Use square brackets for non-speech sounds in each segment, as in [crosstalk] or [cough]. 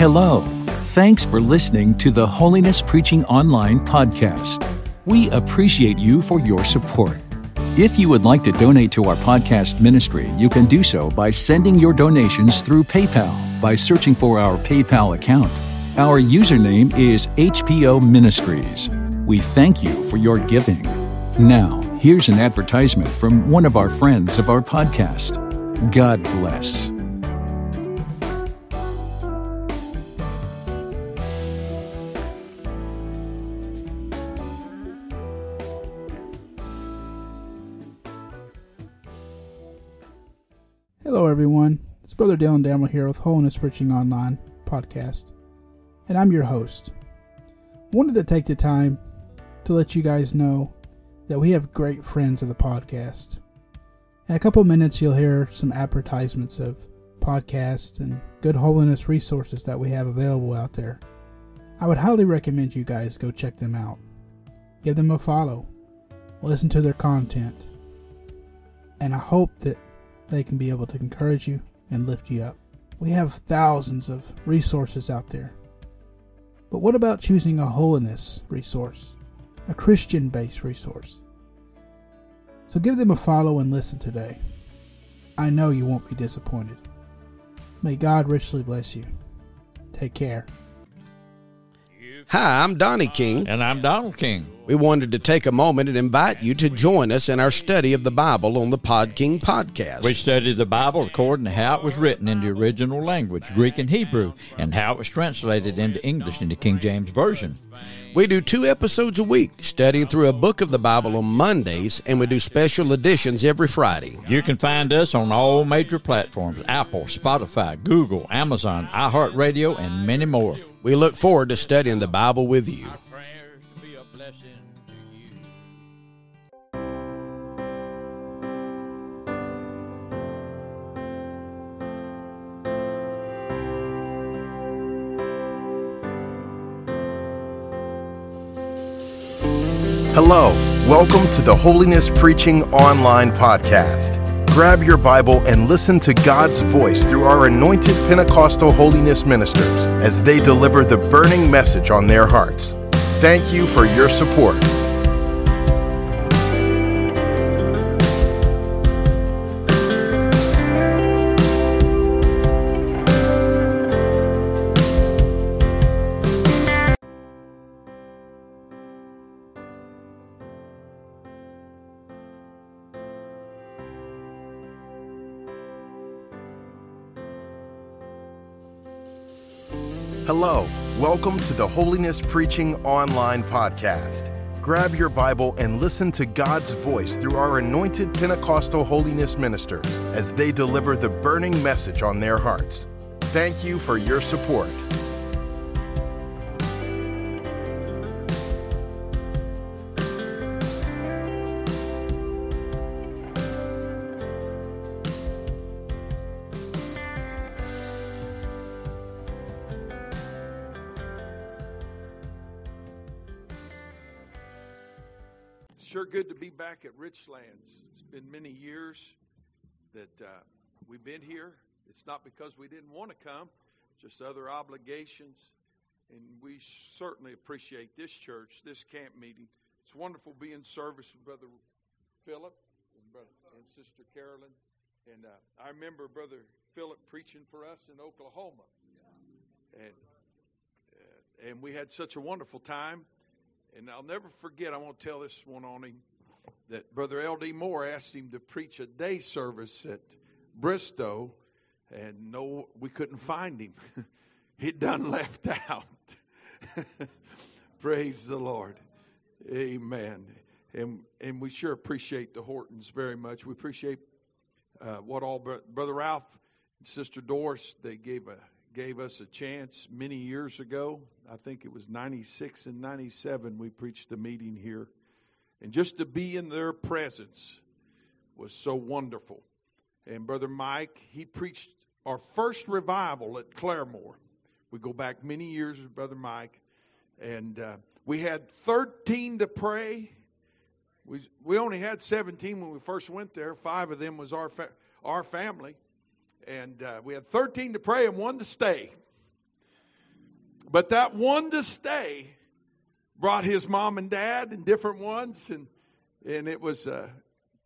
Hello. Thanks for listening to the Holiness Preaching Online podcast. We appreciate you for your support. If you would like to donate to our podcast ministry, you can do so by sending your donations through PayPal by searching for our PayPal account. Our username is HPO Ministries. We thank you for your giving. Now, here's an advertisement from one of our friends of our podcast. God bless. Brother Dylan Damrell here with Holiness Preaching Online podcast, and I'm your host. Wanted to take the time to let you guys know that we have great friends of the podcast. In a couple minutes, you'll hear some advertisements of podcasts and good holiness resources that we have available out there. I would highly recommend you guys go check them out. Give them a follow, listen to their content, and I hope that they can be able to encourage you and lift you up. We have thousands of resources out there. But what about choosing a holiness resource, a Christian based resource? So give them a follow and listen today. I know you won't be disappointed. May God richly bless you. Take care. Hi, I'm Donnie King. And I'm Donald King. We wanted to take a moment and invite you to join us in our study of the Bible on the Pod King podcast. We studied the Bible according to how it was written in the original language, Greek and Hebrew, and how it was translated into English in the King James Version. We do two episodes a week, studying through a book of the Bible on Mondays, and we do special editions every Friday. You can find us on all major platforms Apple, Spotify, Google, Amazon, iHeartRadio, and many more. We look forward to studying the Bible with you. Hello, welcome to the Holiness Preaching Online Podcast. Grab your Bible and listen to God's voice through our anointed Pentecostal holiness ministers as they deliver the burning message on their hearts. Thank you for your support. To the Holiness Preaching Online Podcast. Grab your Bible and listen to God's voice through our anointed Pentecostal holiness ministers as they deliver the burning message on their hearts. Thank you for your support. Sure good to be back at Richlands. It's been many years that uh, we've been here. It's not because we didn't want to come, just other obligations. And we certainly appreciate this church, this camp meeting. It's wonderful being in service with Brother Philip and, brother, and Sister Carolyn. And uh, I remember Brother Philip preaching for us in Oklahoma. And, uh, and we had such a wonderful time. And I'll never forget, I want to tell this one on him, that Brother L.D. Moore asked him to preach a day service at Bristow, and no, we couldn't find him. [laughs] He'd done left out. [laughs] Praise the Lord. Amen. And, and we sure appreciate the Hortons very much. We appreciate uh, what all Brother Ralph and Sister Doris, they gave a gave us a chance many years ago. I think it was 96 and 97 we preached a meeting here. And just to be in their presence was so wonderful. And Brother Mike, he preached our first revival at Claremore. We go back many years with Brother Mike. And uh, we had 13 to pray. We, we only had 17 when we first went there. Five of them was our, fa- our family and uh, we had 13 to pray and one to stay. But that one to stay brought his mom and dad and different ones, and and it was uh,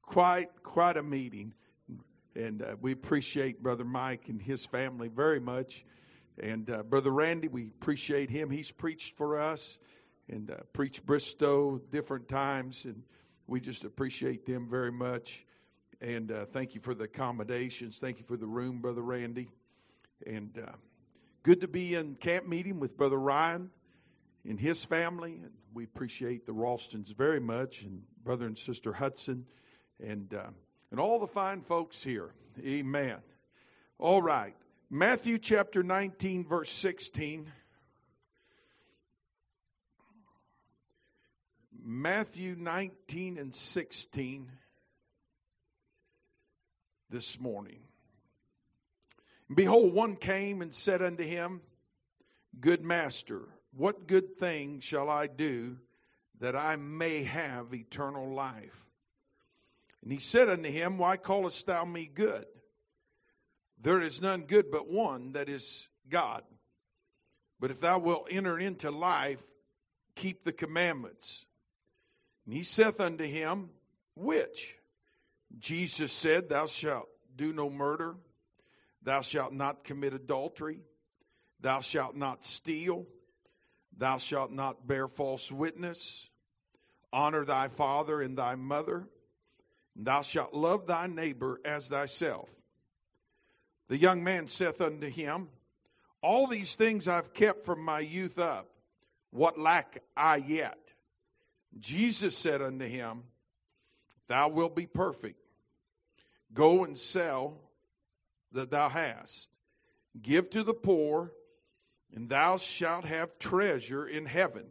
quite quite a meeting. And uh, we appreciate Brother Mike and his family very much. And uh, Brother Randy, we appreciate him. He's preached for us and uh, preached Bristow different times, and we just appreciate them very much. And uh, thank you for the accommodations. Thank you for the room, Brother Randy. And uh, good to be in camp meeting with Brother Ryan and his family. And we appreciate the Ralstons very much, and Brother and Sister Hudson, and uh, and all the fine folks here. Amen. All right. Matthew chapter 19, verse 16. Matthew 19 and 16 this morning. Behold, one came and said unto him, Good master, what good thing shall I do that I may have eternal life? And he said unto him, Why callest thou me good? There is none good but one, that is God. But if thou wilt enter into life, keep the commandments. And he saith unto him, Which? Jesus said, Thou shalt do no murder, thou shalt not commit adultery, thou shalt not steal, thou shalt not bear false witness, honor thy father and thy mother, and thou shalt love thy neighbor as thyself. The young man saith unto him, All these things I've kept from my youth up. What lack I yet? Jesus said unto him, Thou wilt be perfect. Go and sell that thou hast. Give to the poor, and thou shalt have treasure in heaven.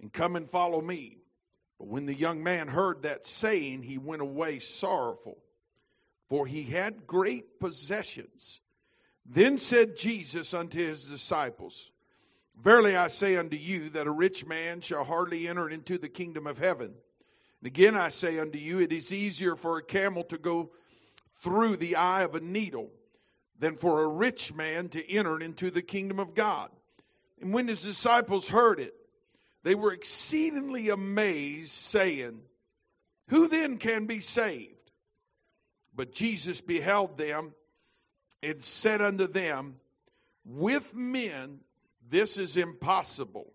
And come and follow me. But when the young man heard that saying, he went away sorrowful, for he had great possessions. Then said Jesus unto his disciples, Verily I say unto you that a rich man shall hardly enter into the kingdom of heaven. And again I say unto you, it is easier for a camel to go through the eye of a needle than for a rich man to enter into the kingdom of God. And when his disciples heard it, they were exceedingly amazed, saying, Who then can be saved? But Jesus beheld them and said unto them, With men this is impossible,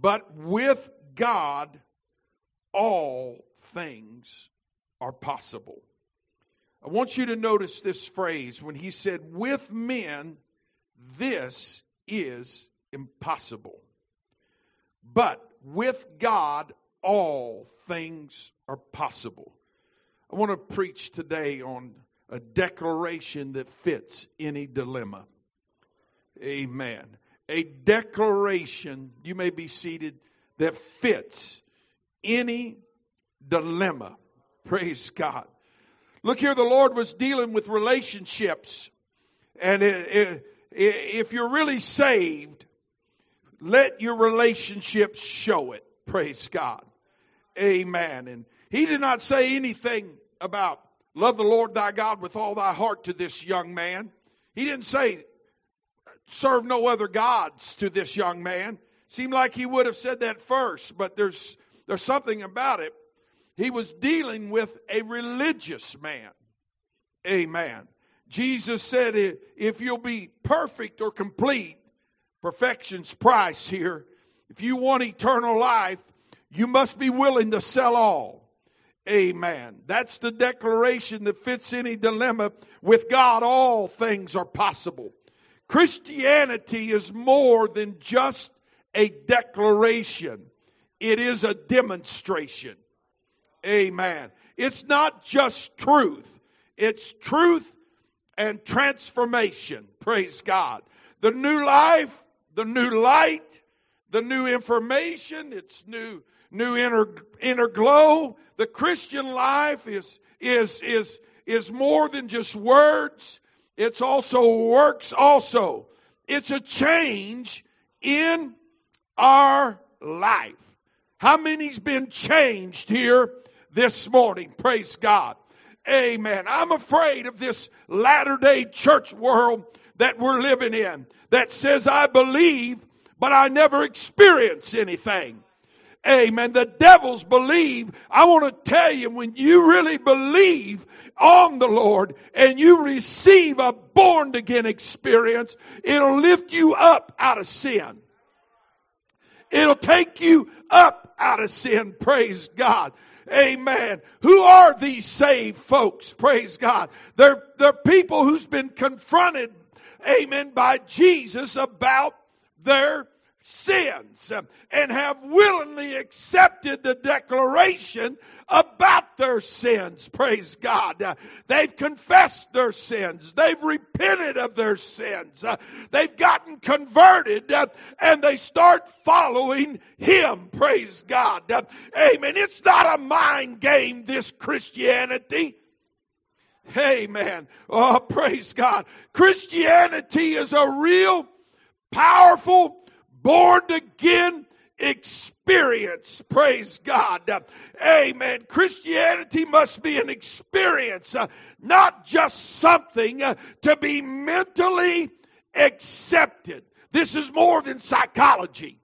but with God all things are possible. I want you to notice this phrase when he said, With men, this is impossible. But with God, all things are possible. I want to preach today on a declaration that fits any dilemma. Amen. A declaration, you may be seated, that fits any dilemma. Praise God. Look here, the Lord was dealing with relationships. And if you're really saved, let your relationships show it. Praise God. Amen. And he did not say anything about love the Lord thy God with all thy heart to this young man. He didn't say serve no other gods to this young man. Seemed like he would have said that first, but there's there's something about it he was dealing with a religious man. Amen. Jesus said, if you'll be perfect or complete, perfection's price here. If you want eternal life, you must be willing to sell all. Amen. That's the declaration that fits any dilemma. With God, all things are possible. Christianity is more than just a declaration. It is a demonstration. Amen. It's not just truth. It's truth and transformation. Praise God. The new life, the new light, the new information, it's new new inner inner glow. The Christian life is is is is more than just words. It's also works also. It's a change in our life. How many's been changed here this morning. Praise God. Amen. I'm afraid of this latter day church world that we're living in that says, I believe, but I never experience anything. Amen. The devils believe. I want to tell you, when you really believe on the Lord and you receive a born again experience, it'll lift you up out of sin. It'll take you up out of sin. Praise God. Amen. Who are these saved folks? Praise God. They're, they're people who's been confronted, amen, by Jesus about their sins and have willingly accepted the declaration about their sins. Praise God. They've confessed their sins. They've repented of their sins. They've gotten converted and they start following Him. Praise God. Amen. It's not a mind game, this Christianity. Amen. Oh, praise God. Christianity is a real powerful born again experience. Praise God. Amen. Christianity must be an experience, uh, not just something uh, to be mentally accepted. This is more than psychology.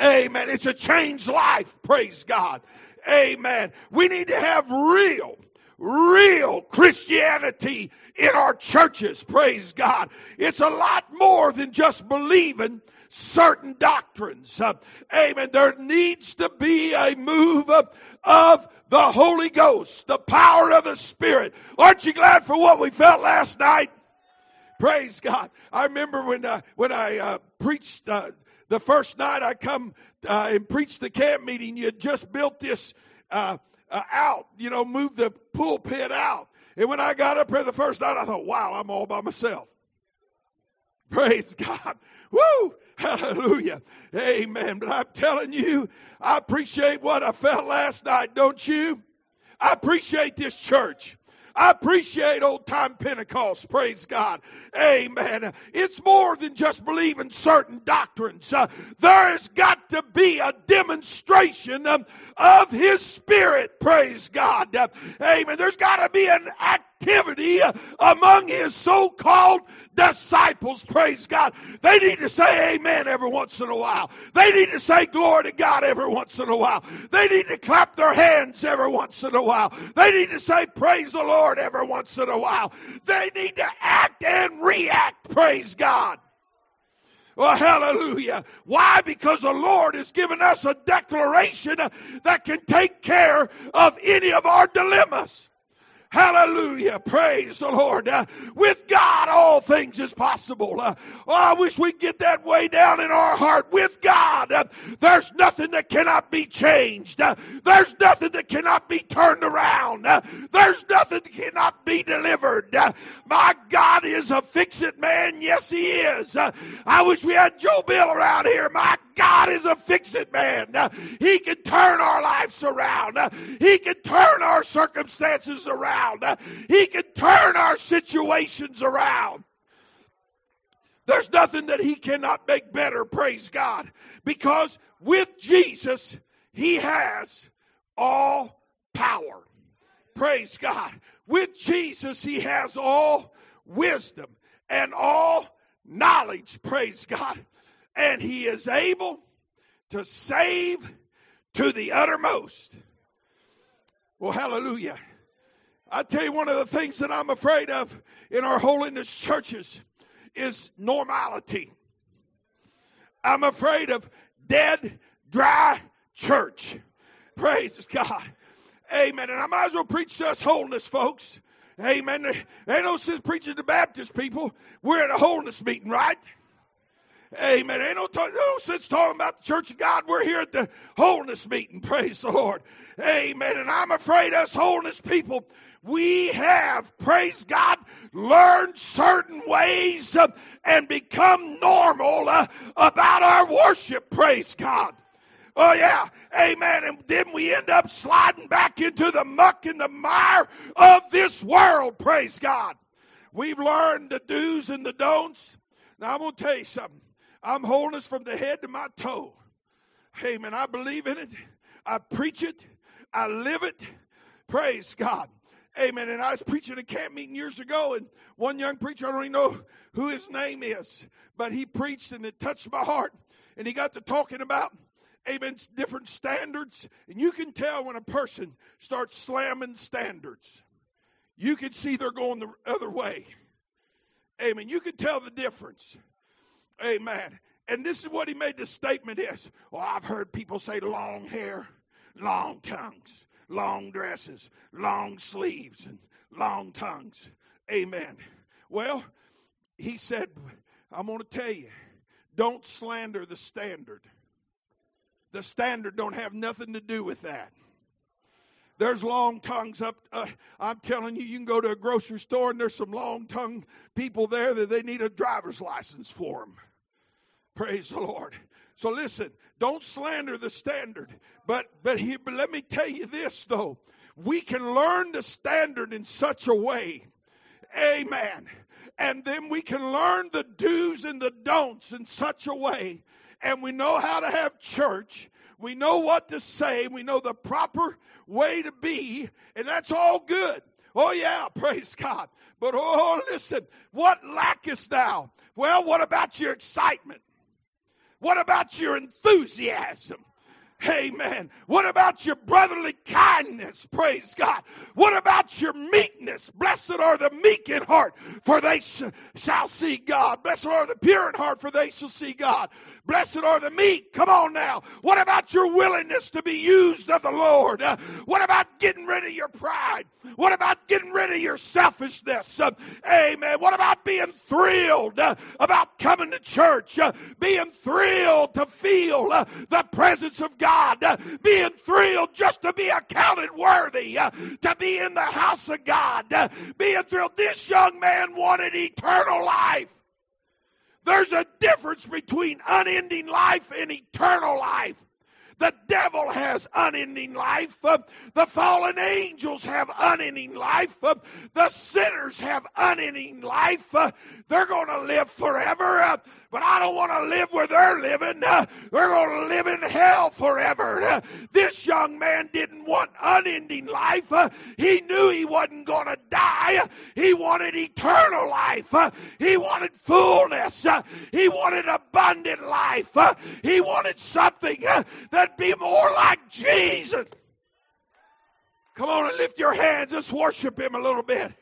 Amen. It's a changed life. Praise God. Amen. We need to have real real Christianity in our churches. Praise God. It's a lot more than just believing certain doctrines. Uh, amen. There needs to be a move of, the Holy Ghost, the power of the Spirit. Aren't you glad for what we felt last night? Praise God. I remember when uh, when I uh, preached uh, the first night I come uh, and preached the camp meeting. You just built this uh, out, you know, moved the pulpit out. And when I got up here the first night, I thought, wow, I'm all by myself. Praise God. Woo! Hallelujah. Amen. But I'm telling you, I appreciate what I felt last night, don't you? I appreciate this church. I appreciate old time Pentecost. Praise God. Amen. It's more than just believing certain doctrines. Uh, there has got to be a demonstration um, of His Spirit. Praise God. Uh, amen. There's got to be an activity among His so-called disciples, praise God. They need to say amen every once in a while. They need to say glory to God every once in a while. They need to clap their hands every once in a while. They need to say praise the Lord every once in a while. They need to act and react, praise God. Well, hallelujah. Why? Because the Lord has given us a declaration that can take care of any of our dilemmas. Hallelujah. Praise the Lord. Uh, with God, all things is possible. Uh, oh, I wish we'd get that way down in our heart. With God, uh, there's nothing that cannot be changed. Uh, there's nothing that cannot be turned around. Uh, there's nothing that cannot be delivered. Uh, my God is a fix it man. Yes, He is. I wish we had Joe Bill around here. My God is a fix it man. He can turn our lives around. He can turn our circumstances around. Uh, he can turn our situations around. There's nothing that he cannot make better, praise God. Because with Jesus, he has all power. Praise God. With Jesus, he has all wisdom and all knowledge, praise God and he is able to save to the uttermost. Well, hallelujah. I tell you, one of the things that I'm afraid of in our holiness churches is normality. I'm afraid of dead, dry church. Praise God. Amen. And I might as well preach to us holiness, folks. Amen. There ain't no sense preaching to Baptist people. We're at a holiness meeting, right? Amen. Ain't no, talk, no sense talking about the church of God. We're here at the holiness meeting. [laughs] Praise the Lord. Amen. And I'm afraid us holiness people, we have, praise God, learned certain ways and become normal uh, about our worship. Praise God. Oh yeah, amen. And then we end up sliding back into the muck and the mire of this world. Praise God. We've learned the do's and the don'ts. Now I'm going to tell you something. I'm holiness from the head to my toe. Hey, man, I believe in it. I preach it. I live it. Praise God. Amen. And I was preaching at a camp meeting years ago, and one young preacher, I don't even know who his name is, but he preached and it touched my heart. And he got to talking about, amen, different standards. And you can tell when a person starts slamming standards, you can see they're going the other way. Amen. You can tell the difference. Amen. And this is what he made the statement is. Well, I've heard people say long hair, long tongues, long dresses, long sleeves, and long tongues. Amen. Well, he said, I'm going to tell you, don't slander the standard. The standard don't have nothing to do with that. There's long tongues up. Uh, I'm telling you, you can go to a grocery store and there's some long tongue people there that they need a driver's license for them. Praise the Lord. So listen, don't slander the standard. But but here, but let me tell you this though. We can learn the standard in such a way. Amen. And then we can learn the do's and the don'ts in such a way. And we know how to have church. We know what to say. We know the proper way to be. And that's all good. Oh, yeah, [laughs] praise God. But oh, listen, what lackest thou? Well, what about your excitement? What about your enthusiasm? Amen. What about your brotherly kindness? Praise God. What about your meekness? Blessed are the meek in heart, for they sh- shall see God. Blessed are the pure in heart, for they shall see God. Blessed are the meek. Come on now. What about your willingness to be used of the Lord? Uh, what about getting rid of your pride? What about getting rid of your selfishness? Uh, amen. What about being thrilled uh, about coming to church? Uh, being thrilled to feel uh, the presence of God? Uh, being thrilled just to be accounted worthy to be in the house of God? being thrilled. This young man wanted eternal life. There's a difference between unending life and eternal life. The devil has unending life. Uh, the fallen angels have unending life. Uh, the sinners have unending life. Uh, they're going to live forever. Uh, but I don't want to live where they're living. Uh, they're going to live in hell forever. Uh, this young man didn't want unending life. he knew he wasn't going to die. He wanted eternal life. he wanted fullness. he wanted abundant life. he wanted something that'd be more like Jesus. Come on and lift your hands. Let's worship Him a little bit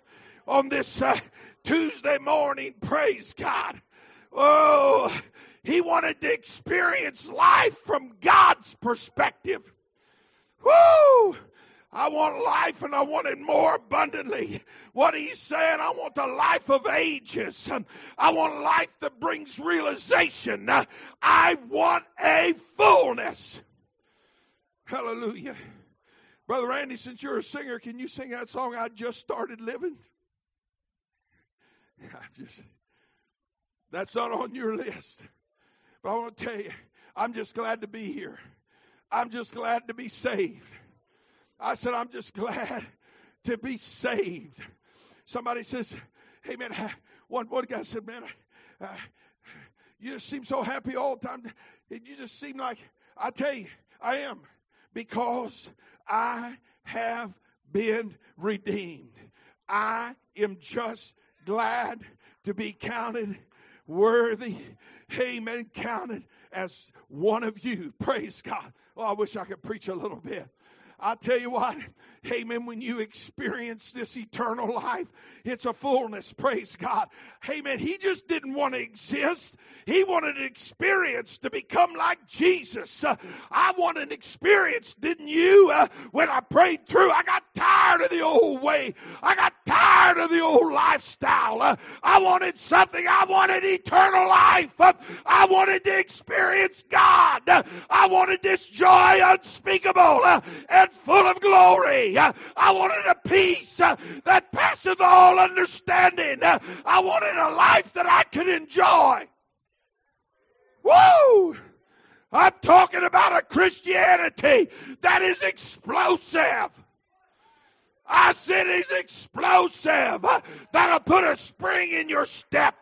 on this uh, Tuesday morning. Praise God. Oh, he wanted to experience life from God's perspective. Woo! I want life and I want it more abundantly. What he's saying, I want the life of ages. I want life that brings realization. I want a fullness. Hallelujah. Brother Randy, since you're a singer, can you sing that song, I Just Started Living? [laughs] I just, that's not on your list. But I want to tell you, I'm just glad to be here. I'm just glad to be saved. I said, I'm just glad to be saved. Somebody says, hey man, one, one guy said, man, uh, you just seem so happy all the time. You just seem like, I tell you, I am because I have been redeemed. I am just glad to be counted worthy. Amen. Counted as one of you. Praise God. Oh, I wish I could preach a little bit. I tell you what, [laughs] amen, when you experience this eternal life, it's a fullness. Praise God. Amen. He just didn't want to exist. He wanted an experience to become like Jesus. Uh, I want an experience, didn't you? Uh, when I prayed through, I got tired of the old way. I got tired of the old lifestyle. Uh, I wanted something. I wanted eternal life. Uh, I wanted to experience God. Uh, I wanted this joy unspeakable uh, full of glory. I wanted a peace uh, that passeth all understanding. Uh, I wanted a life that I could enjoy. Woo! I'm talking about a Christianity that is explosive. I said he's explosive. That'll put a spring in your step.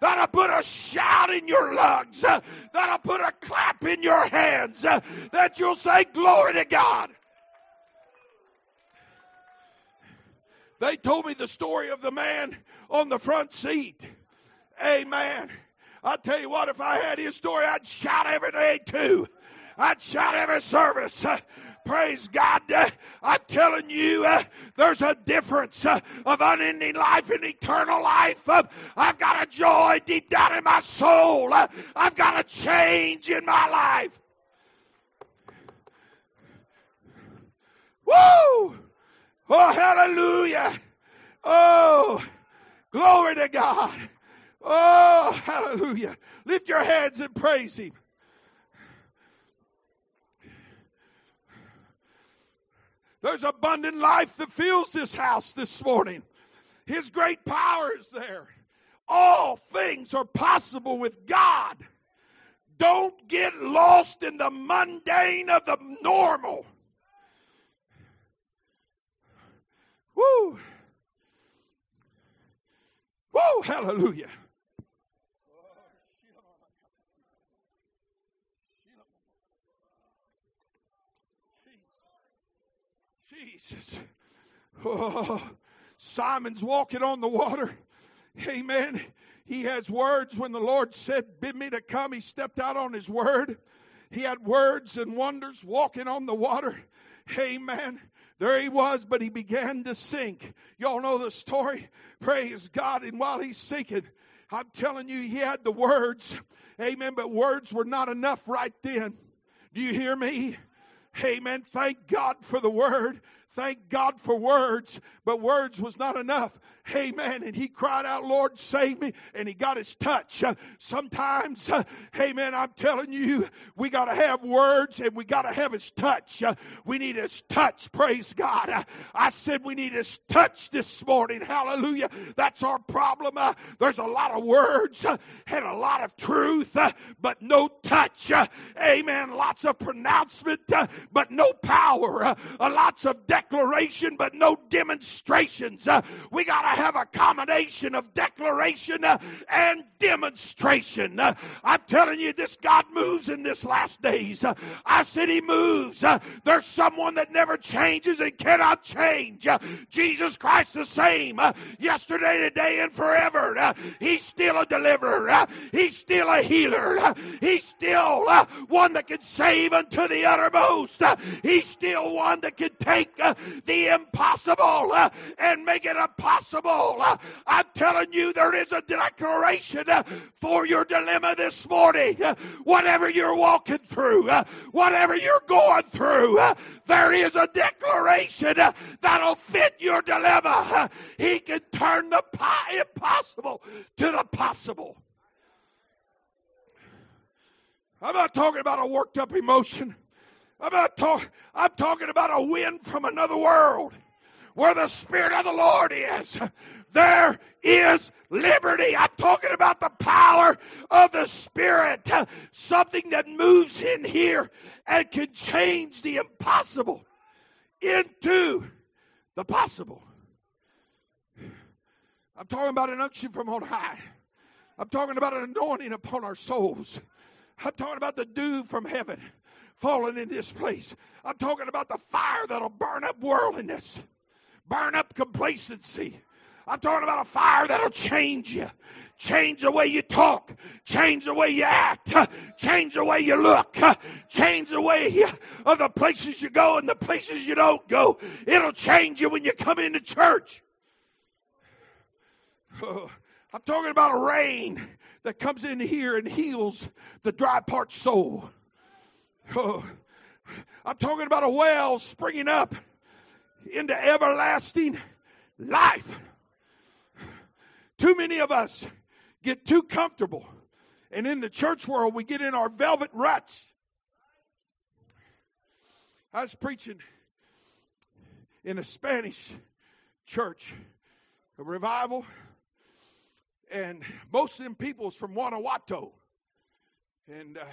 That'll put a shout in your lungs. That'll put a clap in your hands. That you'll say, Glory to God. They told me the story of the man on the front seat. Amen. I tell you what, if I had his story, I'd shout every day too. I'd shout every service. [laughs] Praise God. I'm telling you, uh, there's a difference uh, of unending life and eternal life. Uh, I've got a joy deep down in my soul. I've got a change in my life. Woo! Oh, hallelujah. Oh, glory to God. Oh, hallelujah. Lift your hands and praise Him. There's abundant life that fills this house this morning. His great power is there. All things are possible with God. Don't get lost in the mundane of the normal. Woo! Woo! Hallelujah. Jesus. Oh, Simon's walking on the water. Amen. He has words when the Lord said, Bid me to come. He stepped out on his word. He had words and wonders walking on the water. Amen. There he was, but he began to sink. Y'all know the story. Praise God. And while he's sinking, I'm telling you, he had the words. Amen. But words were not enough right then. Do you hear me? Amen. Thank God for the word. Thank God for words, but words was not enough. Amen. And he cried out, Lord, save me. And he got his touch. Uh, sometimes, uh, amen, I'm telling you, we got to have words and we got to have his touch. Uh, we need his touch. Praise God. Uh, I said we need his touch this morning. Hallelujah. That's our problem. Uh, there's a lot of words uh, and a lot of truth, but no touch. amen. Lots of pronouncement, but no power. lots of declaration, but no demonstrations. Uh, we got to have a combination of declaration uh, and demonstration. Uh, I'm telling you, this God moves in this last days. Uh, I said He moves. Uh, there's someone that never changes and cannot change. Uh, Jesus Christ the same yesterday, today, and forever. He's still a deliverer. He's still a healer. He's still one that can save unto the uttermost. He's still one that can take the impossible and make it possible uh, I'm telling you, there is a declaration uh, for your dilemma this morning. Uh, whatever you're walking through, whatever you're going through, there is a declaration that'll fit your dilemma. He can turn the impossible to the possible. I'm not talking about a worked up emotion. I'm not talk, I'm talking about a wind from another world where the Spirit of the Lord is, there is liberty. I'm talking about the power of the Spirit, something that moves in here and can change the impossible into the possible. I'm talking about an unction from on high. I'm talking about an anointing upon our souls. I'm talking about the dew from heaven falling in this place. I'm talking about the fire that'll burn up worldliness burn up complacency. I'm talking about a fire that'll change you. Change the way you talk. Change the way you act. Change the way you look. Change the way of the places you go and the places you don't go. It'll change you when you come into church. [sighs] I'm talking about a rain that comes in here and heals the dry, parched soul. I'm talking about a well springing up into everlasting life. Too many of us get too comfortable. And in the church world, we get in our velvet ruts. I was preaching in a Spanish church, a revival, and most of them people people's from Guanajuato. And uh,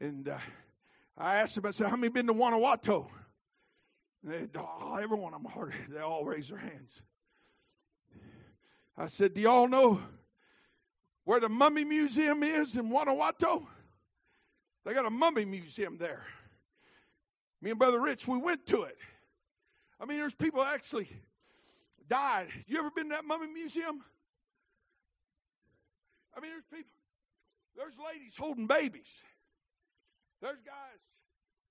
and uh, I asked them, I said, how many been to Guanajuato? They, oh, every one of them, [laughs] they all raised their hands. I said, Do y'all know where the Mummy Museum is in Guanajuato? They got a mummy museum there. Me and Brother Rich, we went to it. I mean, there's people actually died. You ever been to that mummy museum? I mean, there's people, there's ladies holding babies. There's guys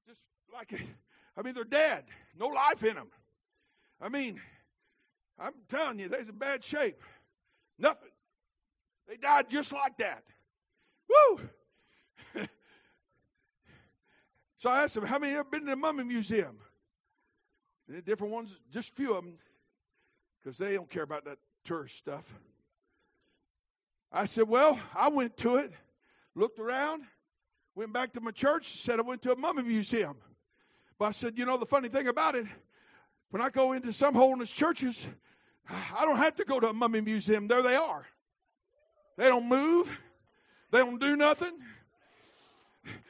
just like, [laughs] I mean, they're dead, no life in them. I mean, I'm telling you, they're in bad shape. Nothing. They died just like that. Woo! [laughs] so I asked them, how many ever been to the mummy museum? And different ones, just a few of them, because they don't care about that tourist stuff. I said, well, I went to it, looked around, went back to my church, said I went to a mummy museum. But I said, you know, the funny thing about it, when I go into some holiness churches, I don't have to go to a mummy museum. There they are. They don't move. They don't do nothing.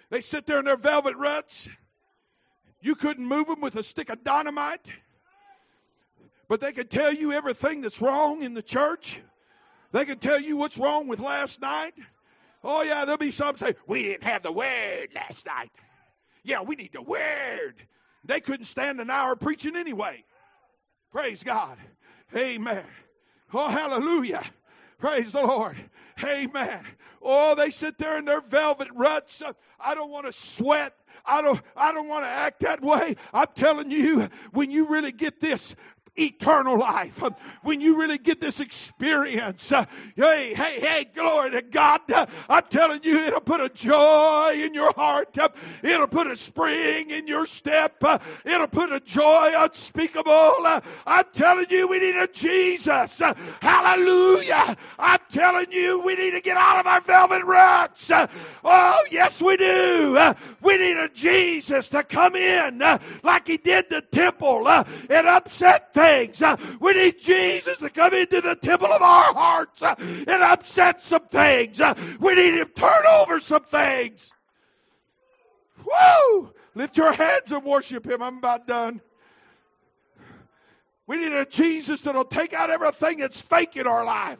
They sit there in their velvet ruts. You couldn't move them with a stick of dynamite. But they could tell you everything that's wrong in the church. They could tell you what's wrong with last night. Oh, yeah, there'll be some say, We didn't have the word last night. Yeah, we need the word. They couldn't stand an hour preaching anyway. Praise God. Amen. Oh, hallelujah. Praise the Lord. Amen. Oh, they sit there in their velvet ruts. I don't want to sweat. I don't, I don't want to act that way. I'm telling you, when you really get this, eternal life. When you really get this experience, uh, hey, hey, hey, glory to God. Uh, I'm telling you, it'll put a joy in your heart. Uh, it'll put a spring in your step. Uh, it'll put a joy unspeakable. Uh, I'm telling you, we need a Jesus. Uh, hallelujah. I'm telling you, we need to get out of our velvet ruts. Oh, yes, we do. We need a Jesus to come in like he did the temple and upset things things. Uh, we need Jesus to come into the temple of our hearts uh, and upset some things. Uh, we need Him to turn over some things. Woo! Lift your hands and worship Him. I'm about done. We need a Jesus that'll take out everything that's fake in our life.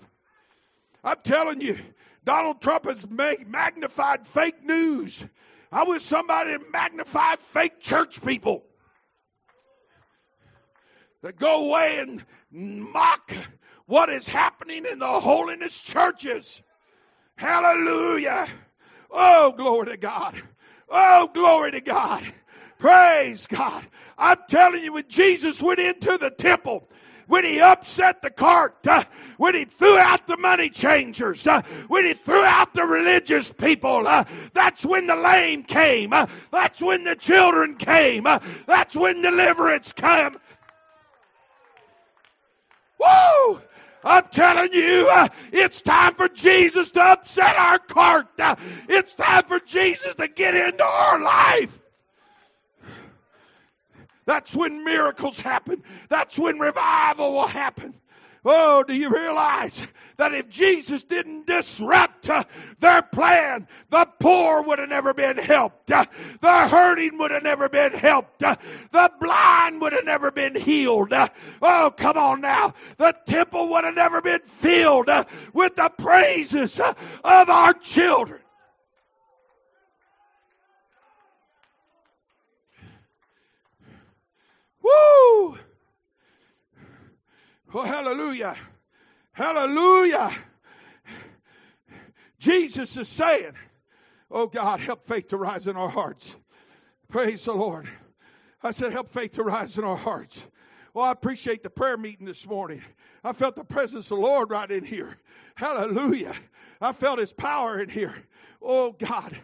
I'm telling you, Donald Trump has magnified fake news. I wish somebody to magnify fake church people that go away and mock what is happening in the holiness churches. Hallelujah. Oh, glory to God. Oh, glory to God. Praise God. I'm telling you, when Jesus went into the temple, when he upset the cart, uh, when he threw out the money changers, uh, when he threw out the religious people, uh, that's when the lame came. Uh, that's when the children came. Uh, that's when deliverance came. Woo! I'm telling you, uh, it's time for Jesus to upset our cart. Uh, it's time for Jesus to get into our life. That's when miracles happen. That's when revival will happen. Oh, do you realize that if Jesus didn't disrupt uh, their plan, the poor would have never been helped. Uh, the hurting would have never been helped. Uh, the blind would have never been healed. Oh, come on now. The temple would have never been filled with the praises of our children. Woo! Oh, hallelujah. Hallelujah. Jesus is saying, Oh God, help faith to rise in our hearts. Praise the Lord. I said, help faith to rise in our hearts. Well, I appreciate the prayer meeting this morning. I felt the presence of the Lord right in here. Hallelujah. I felt His power in here. Oh God.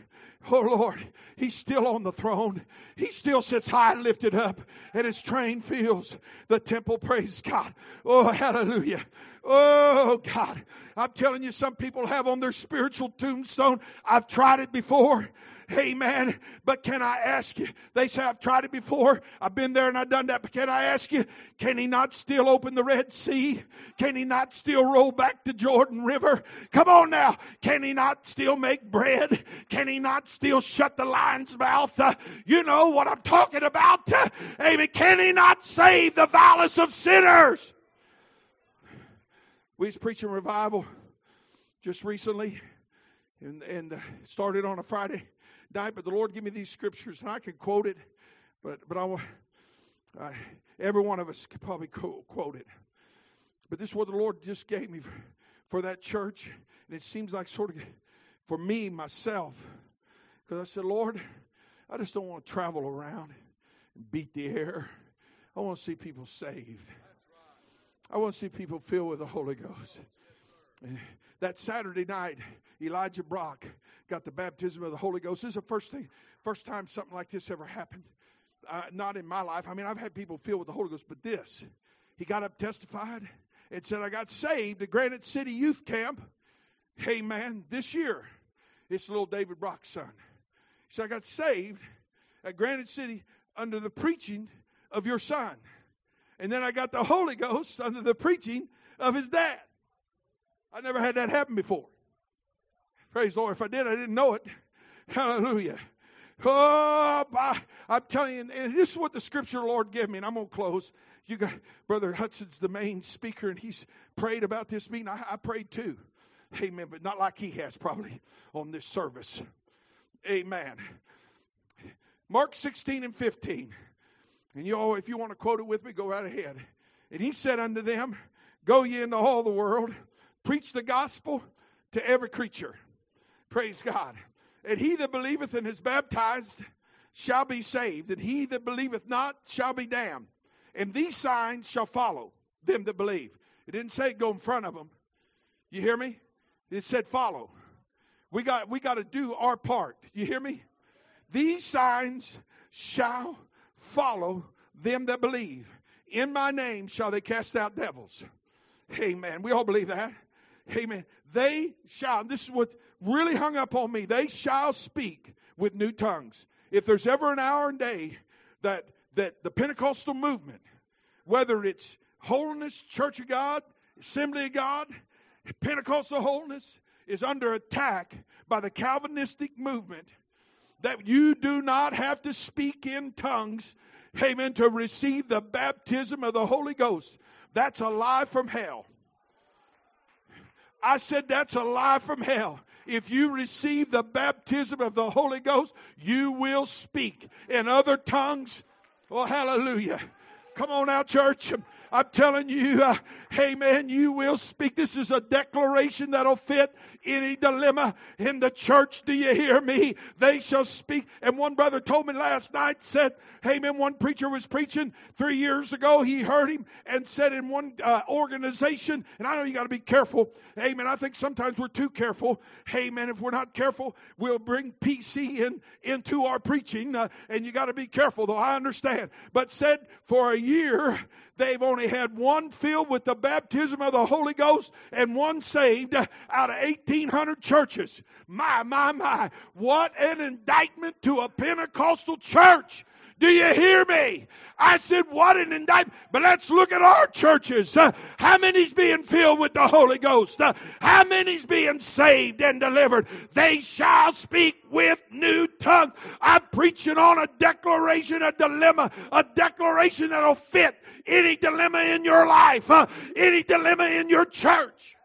Oh Lord, He's still on the throne. He still sits high and lifted up, and His train fills the temple. Praise God. Oh, hallelujah. Oh God. I'm telling you, some people have on their spiritual tombstone, I've tried it before. Amen. But can I ask you? They say, I've tried it before. I've been there and I've done that. But can I ask you, can he not still open the Red Sea? Can he not still roll back the Jordan River? Come on now. Can he not still make bread? Can he not still shut the lion's mouth? Uh, you know what I'm talking about. Uh, amen. Can he not save the vilest of sinners? We was preaching revival just recently and, and uh, started on a Friday night, but the Lord gave me these scriptures, and I can quote it, but but I, every one of us could probably quote it. But this is what the Lord just gave me for, for that church. And it seems like sort of for me, myself, because I said, Lord, I just don't want to travel around and beat the air. I want to see people saved. I want to see people filled with the Holy Ghost. That Saturday night, Elijah Brock got the baptism of the Holy Ghost. This is the first thing, first time something like this ever happened. Uh, not in my life. I mean, I've had people filled with the Holy Ghost, but this, he got up, testified, and said, "I got saved at Granite City Youth Camp." Hey, man, this year, it's little David Brock's son. He said, "I got saved at Granite City under the preaching of your son, and then I got the Holy Ghost under the preaching of his dad." I never had that happen before. Praise the Lord. If I did, I didn't know it. [laughs] Hallelujah. Oh, I, I'm telling you, and this is what the scripture Lord gave me, and I'm going to close. You got Brother Hudson's the main speaker, and he's prayed about this meeting. I, I prayed too. Amen. But not like he has probably on this service. Amen. Mark 16 and 15. And you all, if you want to quote it with me, go right ahead. And he said unto them, Go ye into all the world Preach the gospel to every creature. Praise God. And he that believeth and is baptized shall be saved, and he that believeth not shall be damned. And these signs shall follow them that believe. It didn't say go in front of them. You hear me? It said follow. We got we got to do our part. You hear me? These signs shall follow them that believe. In my name shall they cast out devils. Amen. We all believe that. Amen. They shall, this is what really hung up on me, they shall speak with new tongues. If there's ever an hour and day that, that the Pentecostal movement, whether it's holiness, Church of God, Assembly of God, Pentecostal holiness, is under attack by the Calvinistic movement, that you do not have to speak in tongues, amen, to receive the baptism of the Holy Ghost. That's a lie from hell. I said that's a lie from hell. If you receive the baptism of the Holy Ghost, you will speak in other tongues. Oh, hallelujah. Come on out, church. I'm telling you, uh, hey man, you will speak. This is a declaration that'll fit any dilemma in the church. Do you hear me? They shall speak. And one brother told me last night, said, hey man, one preacher was preaching three years ago. He heard him and said in one uh, organization, and I know you got to be careful. Hey man, I think sometimes we're too careful. Hey man, if we're not careful, we'll bring PC in into our preaching, uh, and you got to be careful. Though I understand, but said for a year they've only had one filled with the baptism of the Holy Ghost and one saved out of 1,800 churches. My, my, my. What an indictment to a Pentecostal church. Do you hear me? I said, what an indictment. But let's look at our churches. Uh, how many's being filled with the Holy Ghost? Uh, how many's being saved and delivered? They shall speak with new tongue. I'm preaching on a declaration, a dilemma, a declaration that'll fit any dilemma in your life, uh, any dilemma in your church.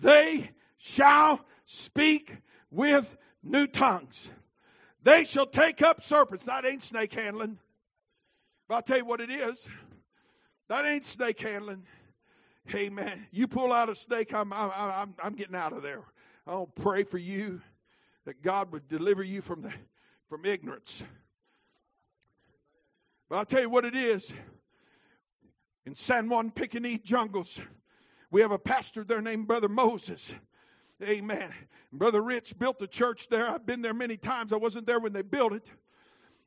They shall speak with new tongues. They shall take up serpents. That ain't snake handling. But I'll tell you what it is. That ain't snake handling. Hey man, you pull out a snake, I'm I'm I'm, I'm getting out of there. I'll pray for you that God would deliver you from the from ignorance. But I'll tell you what it is. In San Juan Picayune jungles, we have a pastor there named Brother Moses. Amen. Brother Rich built the church there. I've been there many times. I wasn't there when they built it.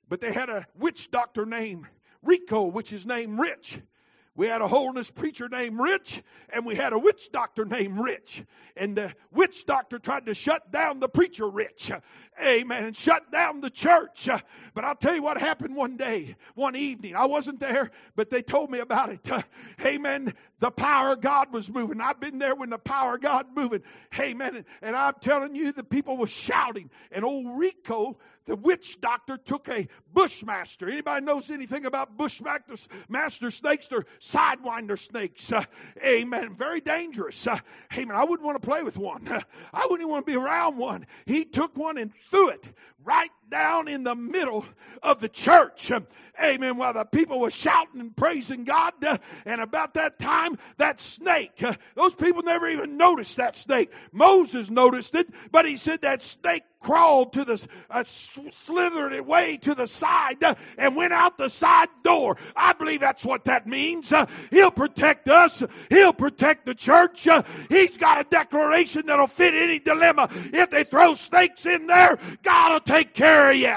But they had a witch doctor named Rico, which is named Rich. We had a holiness preacher named Rich, and we had a witch doctor named Rich. And the witch doctor tried to shut down the preacher Rich. Amen. And shut down the church. But I'll tell you what happened one day, one evening. I wasn't there, but they told me about it. [laughs] Amen. The power of God was moving. I've been there when the power of God moving. Amen. And I'm telling you, the people were shouting. And old Rico the witch doctor took a bushmaster. Anybody knows anything about bushmaster master snakes? They're sidewinder snakes. Uh, amen. Very dangerous. Uh, amen. I wouldn't want to play with one. Uh, [laughs] I wouldn't even want to be around one. He took one and threw it right down in the middle of the church. Amen. While the people were shouting and praising God. Uh, and about that time, that snake, uh, those people never even noticed that snake. Moses noticed it, but he said that snake crawled to the, uh, slithered it way to the side uh, and went out the side door. I believe that's what that means. Uh, he'll protect us. He'll protect the church. He's got a declaration that'll fit any dilemma. If they throw snakes in there, God will take care you.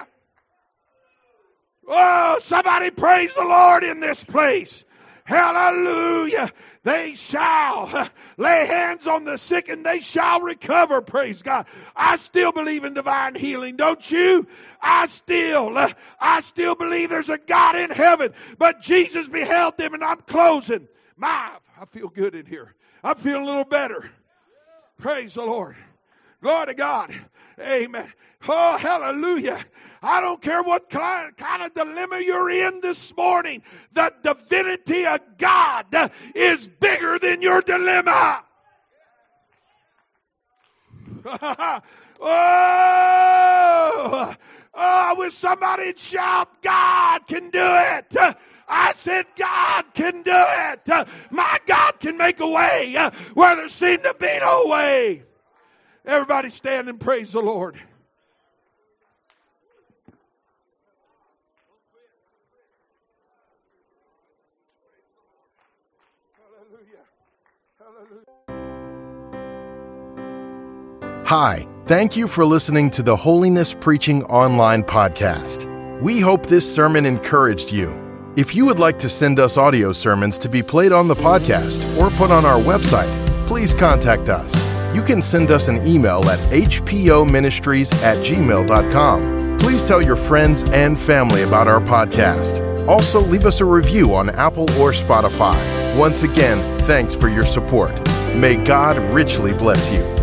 Oh, somebody praise the Lord in this place. Hallelujah. They shall [laughs] lay hands on the sick and they shall recover. Praise God. I still believe in divine healing, don't you? I still, [laughs] I still believe there's a God in heaven, but Jesus beheld them and I'm closing. My, I feel good in here. I'm feeling a little better. Praise the Lord. Glory to God. Amen. Oh, hallelujah. I don't care what kind, of dilemma you're in this morning. The divinity of God is bigger than your dilemma. [laughs] oh, oh, I wish somebody'd shout, God can do it. I said, God can do it. My God can make a way where there seemed to be no way. Everybody stand and praise the Lord. Hallelujah. Hi, thank you for listening to the Holiness Preaching Online podcast. We hope this sermon encouraged you. If you would like to send us audio sermons to be played on the podcast or put on our website, please contact us you can send us an email at hpoministries at gmail.com. Please tell your friends and family about our podcast. Also, leave us a review on Apple or Spotify. Once again, thanks for your support. May God richly bless you.